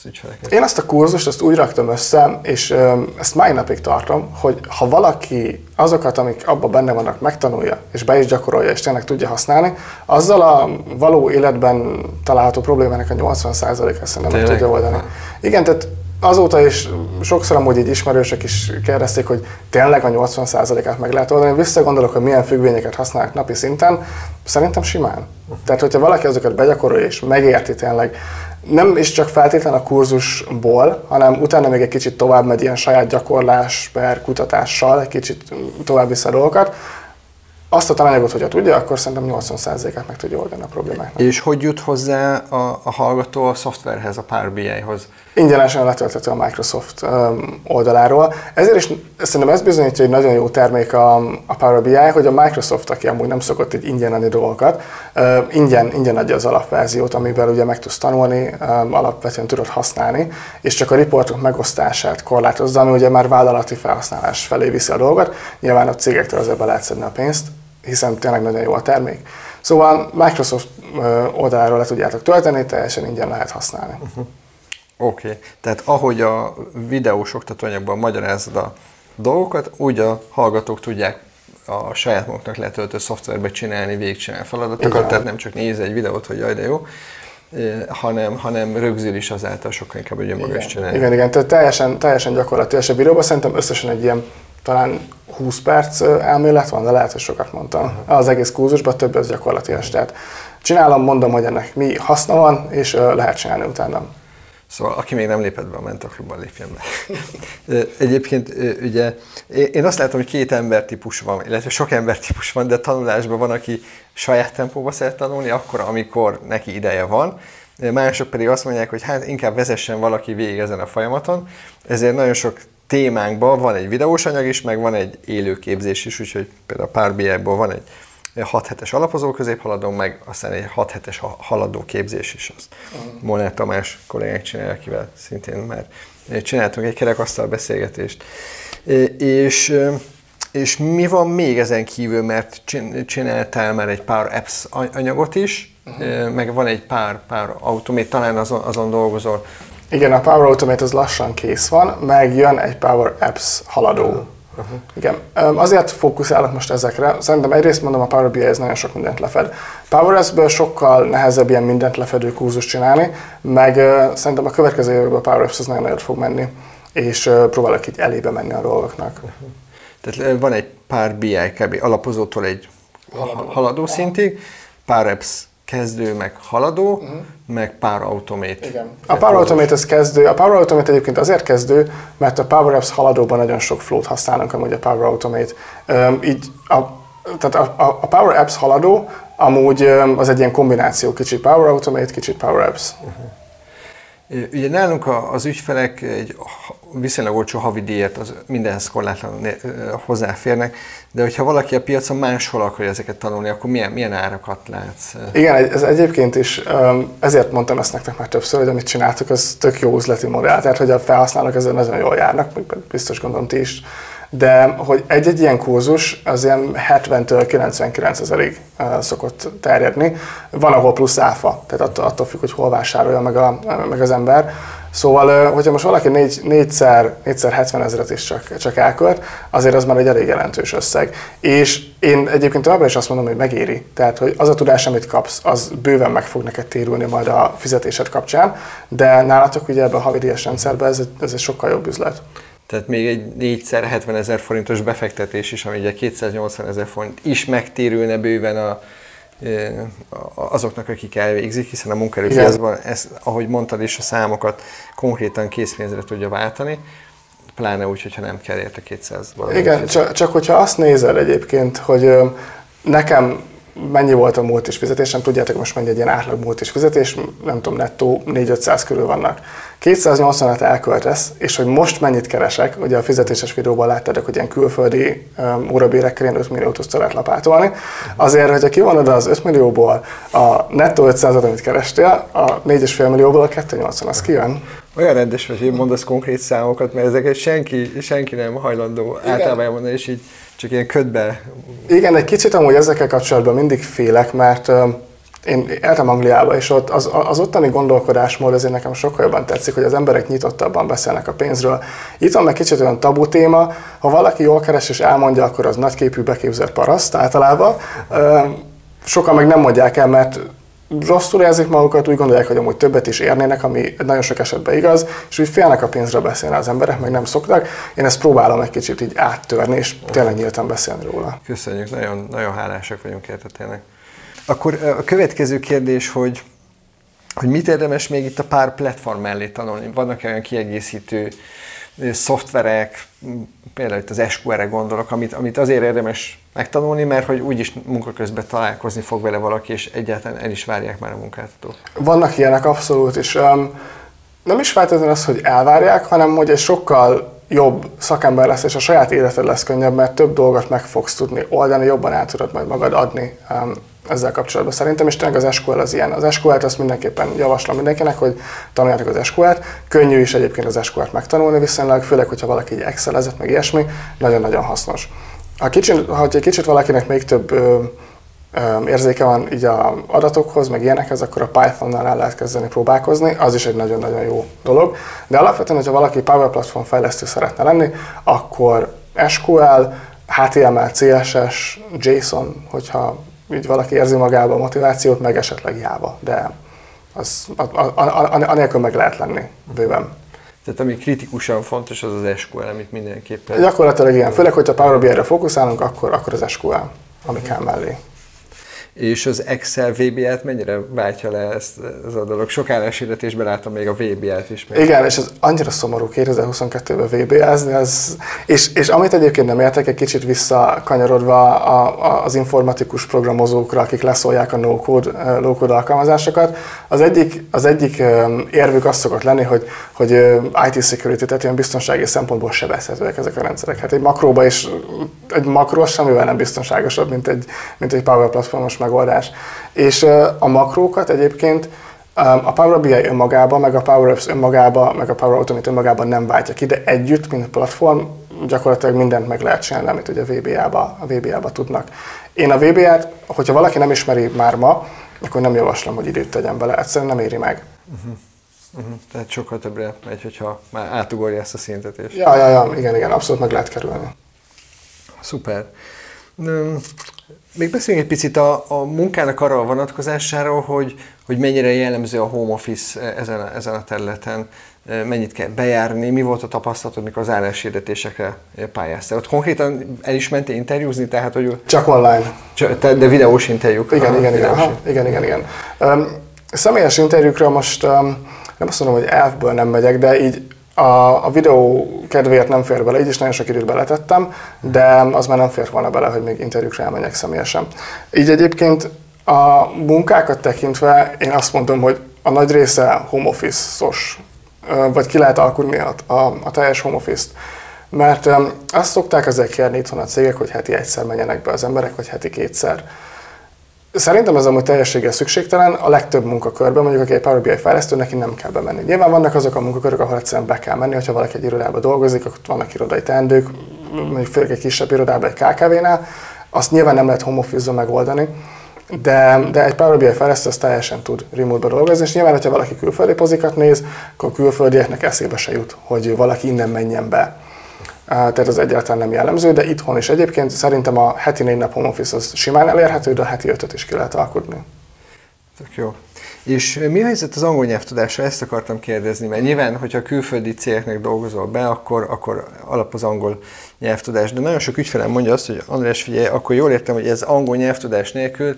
Speaker 1: az ügyfeleket?
Speaker 2: Én azt a kurzust azt úgy raktam össze, és ezt mai napig tartom, hogy ha valaki azokat, amik abban benne vannak, megtanulja, és be is gyakorolja, és tényleg tudja használni, azzal a való életben található problémának a 80%-a szerintem meg tudja oldani. Igen, tehát azóta is sokszor amúgy így ismerősök is kérdezték, hogy tényleg a 80%-át meg lehet oldani. Visszagondolok, hogy milyen függvényeket használnak napi szinten, szerintem simán. Tehát, hogyha valaki azokat begyakorolja és megérti tényleg, nem is csak feltétlen a kurzusból, hanem utána még egy kicsit tovább megy ilyen saját gyakorlás per kutatással, egy kicsit tovább vissza a dolgokat, azt a tananyagot, hogyha tudja, akkor szerintem 80%-át meg tudja oldani a problémáknak.
Speaker 1: És hogy jut hozzá a, a hallgató a szoftverhez, a Power BI-hoz?
Speaker 2: Ingyenesen letölthető a Microsoft oldaláról. Ezért is szerintem ez bizonyítja, hogy nagyon jó termék a, a Power BI, hogy a Microsoft, aki amúgy nem szokott így ingyen adni dolgokat, ingyen, ingyen adja az alapverziót, amiben ugye meg tudsz tanulni, alapvetően tudod használni, és csak a riportok megosztását korlátozza, ami ugye már vállalati felhasználás felé viszi a dolgot. Nyilván a cégektől azért be lehet szedni a pénzt, hiszen tényleg nagyon jó a termék. Szóval Microsoft oldaláról le tudjátok tölteni, teljesen ingyen lehet használni. Uh-huh.
Speaker 1: Oké, okay. tehát ahogy a videós oktatóanyagban magyarázod a dolgokat, úgy a hallgatók tudják a saját maguknak letöltő szoftverbe csinálni, végigcsinálni feladatokat, Igen. tehát nem csak néz egy videót, hogy jaj, de jó, hanem, hanem rögzül is azáltal sokkal inkább, hogy önmaga is csinálja.
Speaker 2: Igen, igen, tehát teljesen, teljesen gyakorlatilag. És a videóban szerintem összesen egy ilyen talán 20 perc elmélet van, de lehet, hogy sokat mondtam. Uh-huh. Az egész kurzusban több az gyakorlatilag. Tehát csinálom, mondom, hogy ennek mi haszna van, és lehet csinálni utána.
Speaker 1: Szóval aki még nem lépett be a mentorklubban, lépjen be. Egyébként ugye én azt látom, hogy két embertípus van, illetve sok embertípus van, de tanulásban van, aki saját tempóba szeret tanulni, akkor, amikor neki ideje van, mások pedig azt mondják, hogy hát inkább vezessen valaki végig ezen a folyamaton, ezért nagyon sok témánkban van egy videós anyag is, meg van egy élő képzés is, úgyhogy például a Power van egy 6 hetes alapozó középhaladó, meg aztán egy 6 hetes haladó képzés is. Az uh-huh. Molnár Tamás kollégák csinál, akivel szintén már csináltunk egy kerekasztal beszélgetést. És, és mi van még ezen kívül, mert csináltál már egy pár apps anyagot is, uh-huh. meg van egy pár, pár automét, talán azon, azon dolgozol.
Speaker 2: Igen, a Power Automate az lassan kész van, meg jön egy Power Apps haladó. Uh-huh. Uh-huh. Igen. Azért fókuszálok most ezekre. Szerintem egyrészt mondom, a Power BI ez nagyon sok mindent lefed. Power Apps-ből sokkal nehezebb ilyen mindent lefedő kurzus csinálni, meg szerintem a következő években a Power Apps az nagyon nagyot fog menni, és próbálok így elébe menni a dolgoknak. Uh-huh.
Speaker 1: Tehát van egy pár BI kb. alapozótól egy haladó, haladó szintig, Power Apps kezdő, meg haladó, uh-huh. meg Power Automate.
Speaker 2: Igen. A Power Automate az kezdő. A Power Automate egyébként azért kezdő, mert a Power Apps haladóban nagyon sok flow-t használnak amúgy a Power Automate. Um, így a, tehát a, a, a Power Apps haladó amúgy um, az egy ilyen kombináció, kicsit Power Automate, kicsit Power Apps. Uh-huh.
Speaker 1: Ugye nálunk az ügyfelek egy viszonylag olcsó havidíjat az mindenhez korlátlanul hozzáférnek, de hogyha valaki a piacon máshol akarja ezeket tanulni, akkor milyen, milyen árakat látsz?
Speaker 2: Igen, ez egyébként is, ezért mondtam ezt nektek már többször, hogy amit csináltuk, az tök jó üzleti modell, tehát hogy a felhasználók ezen nagyon jól járnak, biztos gondolom ti is de hogy egy-egy ilyen kurzus az ilyen 70-től 99 ezerig szokott terjedni. Van, ahol plusz áfa, tehát attól, attól függ, hogy hol vásárolja meg, a, meg az ember. Szóval, hogyha most valaki 4, 4-szer, 4 70 ezeret is csak, csak elkölt, azért az már egy elég jelentős összeg. És én egyébként továbbra is azt mondom, hogy megéri. Tehát, hogy az a tudás, amit kapsz, az bőven meg fog neked térülni majd a fizetésed kapcsán, de nálatok ugye ebben a havidíjas rendszerben ez ez egy sokkal jobb üzlet.
Speaker 1: Tehát még egy 4 70 ezer forintos befektetés is, ami ugye 280 ezer forint is megtérülne bőven a, azoknak, akik elvégzik, hiszen a munkaerőpiacban, ezt, ahogy mondtad is, a számokat konkrétan készpénzre tudja váltani, pláne úgy, hogyha nem kell érte 200
Speaker 2: Igen, csak, csak hogyha azt nézel egyébként, hogy nekem mennyi volt a múlt is fizetésem, tudjátok most mennyi egy ilyen átlag múlt is fizetés, nem tudom, nettó 4-500 körül vannak. 280-at elköltesz, és hogy most mennyit keresek, ugye a fizetéses videóban láttad, hogy ilyen külföldi um, órabérekkel ilyen 5 milliót tudsz lehet lapátolni. Azért, hogyha kivonod az 5 millióból a nettó 500-at, amit kerestél, a 4,5 millióból a 280 az kijön.
Speaker 1: Olyan rendes, hogy én mondasz konkrét számokat, mert ezeket senki, senki nem hajlandó Igen. általában elmondani, és így csak ilyen ködbe.
Speaker 2: Igen, egy kicsit amúgy ezekkel kapcsolatban mindig félek, mert én éltem Angliába, és ott az, az ottani gondolkodásmód azért nekem sokkal jobban tetszik, hogy az emberek nyitottabban beszélnek a pénzről. Itt van meg kicsit olyan tabu téma, ha valaki jól keres és elmondja, akkor az nagyképű beképzett paraszt általában. Sokan meg nem mondják el, mert rosszul érzik magukat, úgy gondolják, hogy amúgy többet is érnének, ami nagyon sok esetben igaz, és úgy félnek a pénzre beszélni az emberek, meg nem szoktak. Én ezt próbálom egy kicsit így áttörni, és tényleg nyíltan beszélni róla.
Speaker 1: Köszönjük, nagyon, nagyon hálásak vagyunk érte tényleg. Akkor a következő kérdés, hogy, hogy mit érdemes még itt a pár platform mellé tanulni? Vannak olyan kiegészítő szoftverek, például itt az SQR-re gondolok, amit, amit azért érdemes megtanulni, mert hogy úgyis munka közben találkozni fog vele valaki, és egyáltalán el is várják már a munkáltatók.
Speaker 2: Vannak ilyenek abszolút, és um, nem is feltétlenül az, hogy elvárják, hanem hogy egy sokkal jobb szakember lesz, és a saját életed lesz könnyebb, mert több dolgot meg fogsz tudni oldani, jobban át tudod majd magad adni um, ezzel kapcsolatban szerintem, és tényleg az SQL az ilyen. Az SQL-t azt mindenképpen javaslom mindenkinek, hogy tanuljátok az SQL-t. Könnyű is egyébként az SQL-t megtanulni viszonylag, főleg, hogyha valaki egy Excel-ezett, meg ilyesmi, nagyon-nagyon hasznos. Ha, kicsit, ha egy kicsit valakinek még több ö, ö, érzéke van így a adatokhoz, meg ilyenekhez, akkor a Python-nal el lehet kezdeni próbálkozni, az is egy nagyon-nagyon jó dolog. De alapvetően, hogyha valaki Power Platform fejlesztő szeretne lenni, akkor SQL, HTML, CSS, JSON, hogyha így valaki érzi magába a motivációt, meg esetleg Java, de az, anélkül meg lehet lenni bőven.
Speaker 1: Tehát ami kritikusan fontos, az az SQL, amit mindenképpen...
Speaker 2: Gyakorlatilag igen, főleg, hogyha Power BI-re fókuszálunk, akkor, akkor az SQL, ami kell mellé.
Speaker 1: És az Excel VBA-t mennyire váltja le ezt, ez a dolog? Sok álláshirdetésben láttam még a VBA-t is.
Speaker 2: Még. Igen, és ez annyira szomorú 2022-ben VBA-zni, ez, és, és amit egyébként nem értek, egy kicsit visszakanyarodva a, a, az informatikus programozókra, akik leszólják a no-code, low-code alkalmazásokat, az egyik, az egyik érvük az szokott lenni, hogy, hogy IT security, tehát ilyen biztonsági szempontból sebezhetőek ezek a rendszerek. Hát egy makróba is, egy makró semmivel nem biztonságosabb, mint egy, mint egy Power Platformos megoldás. És a makrókat egyébként a Power BI önmagában, meg a Power Apps önmagában, meg a Power Automate önmagában nem váltja ki, de együtt, mint platform, gyakorlatilag mindent meg lehet csinálni, amit ugye a VBA-ba, a VBA-ba tudnak. Én a VBA-t, hogyha valaki nem ismeri már ma, akkor nem javaslom, hogy időt tegyen bele, egyszerűen nem éri meg. Uh-huh.
Speaker 1: Uh-huh. Tehát sokkal többre megy, hogyha már átugorja ezt a szintet. És...
Speaker 2: Ja, ja, ja, igen, igen, abszolút meg lehet kerülni.
Speaker 1: Szuper. Még beszéljünk egy picit a, a munkának arra a vonatkozásáról, hogy, hogy mennyire jellemző a home office ezen a, ezen a területen, mennyit kell bejárni, mi volt a tapasztalatod, mikor az álláshirdetésekre pályáztál. Ott konkrétan el is mentél interjúzni, tehát hogy...
Speaker 2: Csak online.
Speaker 1: de videós interjúk.
Speaker 2: Igen, igen, igen, aha, igen, igen, igen. Um, személyes interjúkra most um, nem azt mondom, hogy elfből nem megyek, de így a, a videó kedvéért nem fér bele, így is nagyon sok időt beletettem, de az már nem fér volna bele, hogy még interjúkra elmenjek személyesen. Így egyébként a munkákat tekintve én azt mondom, hogy a nagy része home office-os, vagy ki lehet alkudni a, a, a teljes home office-t. Mert um, azt szokták ezek kérni itthon a cégek, hogy heti egyszer menjenek be az emberek, vagy heti kétszer. Szerintem ez amúgy teljességgel szükségtelen, a legtöbb munkakörben, mondjuk aki egy Power BI fejlesztő, neki nem kell bemenni. Nyilván vannak azok a munkakörök, ahol egyszerűen be kell menni, hogyha valaki egy irodában dolgozik, akkor vannak irodai teendők, mondjuk főleg egy kisebb irodában, egy KKV-nál, azt nyilván nem lehet home megoldani, de, de egy Power BI fejlesztő az teljesen tud remote-ba dolgozni, és nyilván, hogyha valaki külföldi pozikat néz, akkor külföldieknek eszébe se jut, hogy valaki innen menjen be tehát az egyáltalán nem jellemző, de itthon is egyébként szerintem a heti négy nap home office az simán elérhető, de a heti ötöt is ki lehet alkudni.
Speaker 1: Tök jó. És mi a helyzet az angol nyelvtudással? Ezt akartam kérdezni, mert nyilván, hogyha külföldi cégeknek dolgozol be, akkor, akkor alap az angol nyelvtudás. De nagyon sok ügyfelem mondja azt, hogy András, figyelj, akkor jól értem, hogy ez angol nyelvtudás nélkül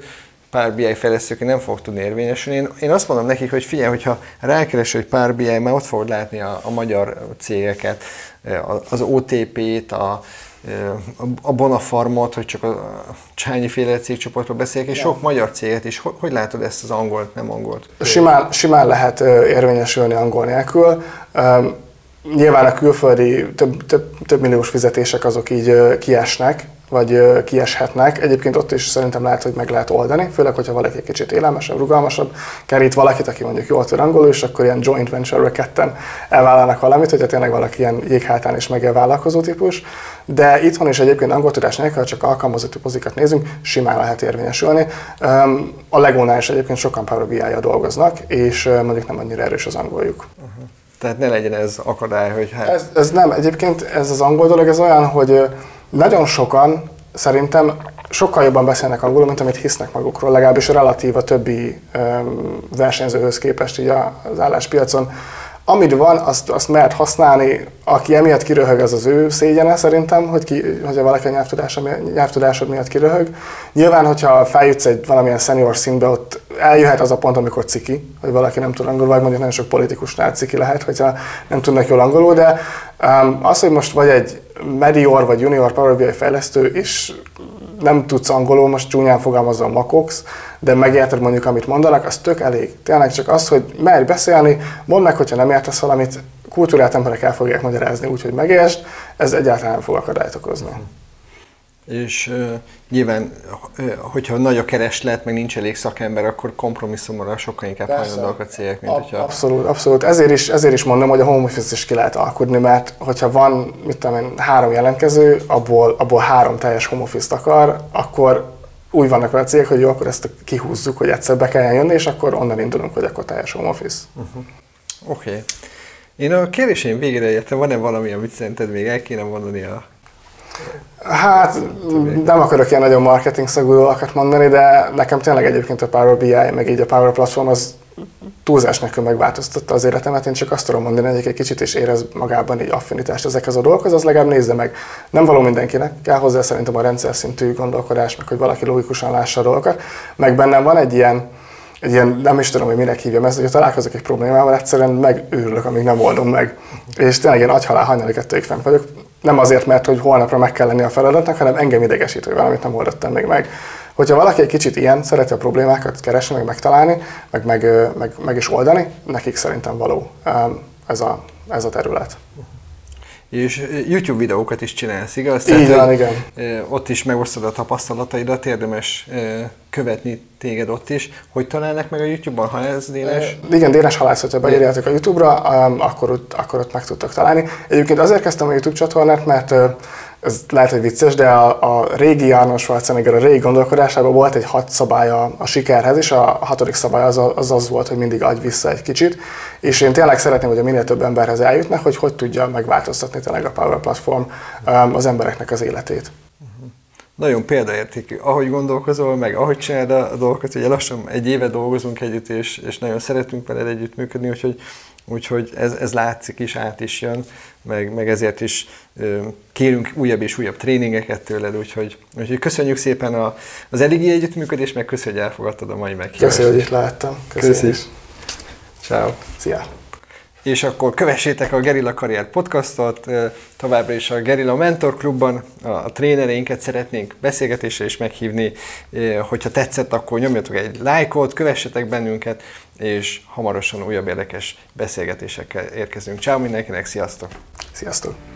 Speaker 1: pár BI fejlesztők nem fog tudni érvényesülni. Én, én azt mondom nekik, hogy figyelj, hogyha rákeres, hogy pár BI, már ott fogod látni a, a magyar cégeket, az OTP-t, a, a Bonafarmot, hogy csak a Csányi féle cégcsoportról beszélek, és sok magyar céget is. Hogy, hogy látod ezt az angolt, nem angolt?
Speaker 2: Simán, simán lehet érvényesülni angol nélkül. Nyilván a külföldi több, több, több milliós fizetések azok így kiesnek, vagy kieshetnek. Egyébként ott is szerintem lehet, hogy meg lehet oldani, főleg, hogyha valaki egy kicsit élelmesebb, rugalmasabb, kerít valakit, aki mondjuk jól tud angolul, és akkor ilyen joint venture ketten elvállalnak valamit, hogyha tényleg valaki ilyen jéghátán is megél vállalkozó típus. De itthon is egyébként angol tudás nélkül, csak alkalmazott pozikat nézünk, simán lehet érvényesülni. A Legónál is egyébként sokan Power dolgoznak, és mondjuk nem annyira erős az angoljuk. Uh-huh.
Speaker 1: Tehát ne legyen ez akadály, hogy hát...
Speaker 2: Ez, ez nem, egyébként ez az angol dolog, ez olyan, hogy nagyon sokan szerintem sokkal jobban beszélnek angolul, mint amit hisznek magukról, legalábbis relatív a többi versenyzőhöz képest így az álláspiacon. Amit van, azt, azt mehet használni, aki emiatt kiröhög, az az ő szégyene szerintem, hogy ki, hogyha valaki a nyelvtudása, nyelvtudásod miatt kiröhög. Nyilván, hogyha feljutsz egy valamilyen senior színbe, ott eljöhet az a pont, amikor ciki, hogy valaki nem tud angolul, vagy mondjuk nagyon sok politikusnál ciki lehet, hogyha nem tudnak jól angolul, de um, az, hogy most vagy egy medior vagy junior Power fejlesztő, és nem tudsz angolul, most csúnyán fogalmazom makox, de megérted mondjuk, amit mondanak, az tök elég. Tényleg csak az, hogy merj beszélni, mondd meg, hogyha nem értesz valamit, kultúrát emberek el fogják magyarázni úgy, hogy megértsd, ez egyáltalán nem fog akadályt okozni.
Speaker 1: És uh, nyilván, uh, hogyha nagy a kereslet, meg nincs elég szakember, akkor kompromisszumra sokkal inkább hajlandóak a cégek, mint
Speaker 2: hogyha... Abszolút, abszolút. Ezért is, ezért is mondom, hogy a home office is ki lehet alkudni, mert hogyha van, mit tudom én, három jelentkező, abból, abból három teljes home office akar, akkor úgy vannak a cégek, hogy jó, akkor ezt kihúzzuk, hogy egyszer be kelljen jönni, és akkor onnan indulunk, hogy akkor teljes home office. Uh-huh.
Speaker 1: Oké. Okay. Én a kérdéseim végére értem, van-e valami, amit szerinted még el kéne mondani a
Speaker 2: Hát nem akarok ilyen nagyon marketing szagú dolgokat mondani, de nekem tényleg egyébként a Power BI, meg így a Power Platform az túlzás nélkül megváltoztatta az életemet, én csak azt tudom mondani, hogy egy kicsit is érez magában így affinitást ezekhez a dolgokhoz, az legalább nézze meg. Nem való mindenkinek, kell hozzá szerintem a rendszer szintű gondolkodás, meg hogy valaki logikusan lássa a dolgokat, meg bennem van egy ilyen, egy ilyen, nem is tudom, hogy minek hívjam ezt, hogy találkozok egy problémával, egyszerűen megőrülök, amíg nem oldom meg. És tényleg ilyen agyhalál hajnali kettőig fent vagyok. Nem azért, mert hogy holnapra meg kell lenni a feladatnak, hanem engem idegesít, hogy valamit nem oldottam még meg. Hogyha valaki egy kicsit ilyen, szereti a problémákat keresni, meg megtalálni, meg, meg, meg, meg is oldani, nekik szerintem való ez a, ez a terület.
Speaker 1: És YouTube videókat is csinálsz, igaz?
Speaker 2: Így Tehát, van, igen.
Speaker 1: Ott is megosztod a tapasztalataidat, érdemes követni téged ott is. Hogy találnak meg a YouTube-on, ha ez Dénes?
Speaker 2: Igen, Dénes halász, hogyha beírjátok a YouTube-ra, akkor ott, akkor ott meg tudtok találni. Egyébként azért kezdtem a YouTube csatornát, mert ez lehet, hogy vicces, de a, a régi Arnold Schwarzenegger, a régi gondolkodásában volt egy hat szabálya a sikerhez, és a hatodik szabály az, az az volt, hogy mindig adj vissza egy kicsit. És én tényleg szeretném, hogy a minél több emberhez eljutnak, hogy hogy tudja megváltoztatni tényleg a Power Platform um, az embereknek az életét.
Speaker 1: Uh-huh. Nagyon példaértékű, ahogy gondolkozol, meg ahogy csinálod a dolgokat, ugye lassan egy éve dolgozunk együtt, és, és nagyon szeretünk veled együttműködni, úgyhogy Úgyhogy ez, ez látszik is, át is jön, meg, meg ezért is kérünk újabb és újabb tréningeket tőled, úgyhogy, úgyhogy köszönjük szépen a, az eddigi együttműködést, meg köszönjük, hogy elfogadtad a mai meghívást.
Speaker 2: Köszönjük, hogy itt láttam.
Speaker 1: Köszönjük. Ciao.
Speaker 2: Szia.
Speaker 1: És akkor kövessétek a Gerilla Karrier podcastot, továbbra is a Gerilla Mentor Klubban a trénereinket szeretnénk beszélgetésre is meghívni. Hogyha tetszett, akkor nyomjatok egy lájkot, kövessetek bennünket, és hamarosan újabb érdekes beszélgetésekkel érkezünk. Ciao mindenkinek, sziasztok!
Speaker 2: Sziasztok!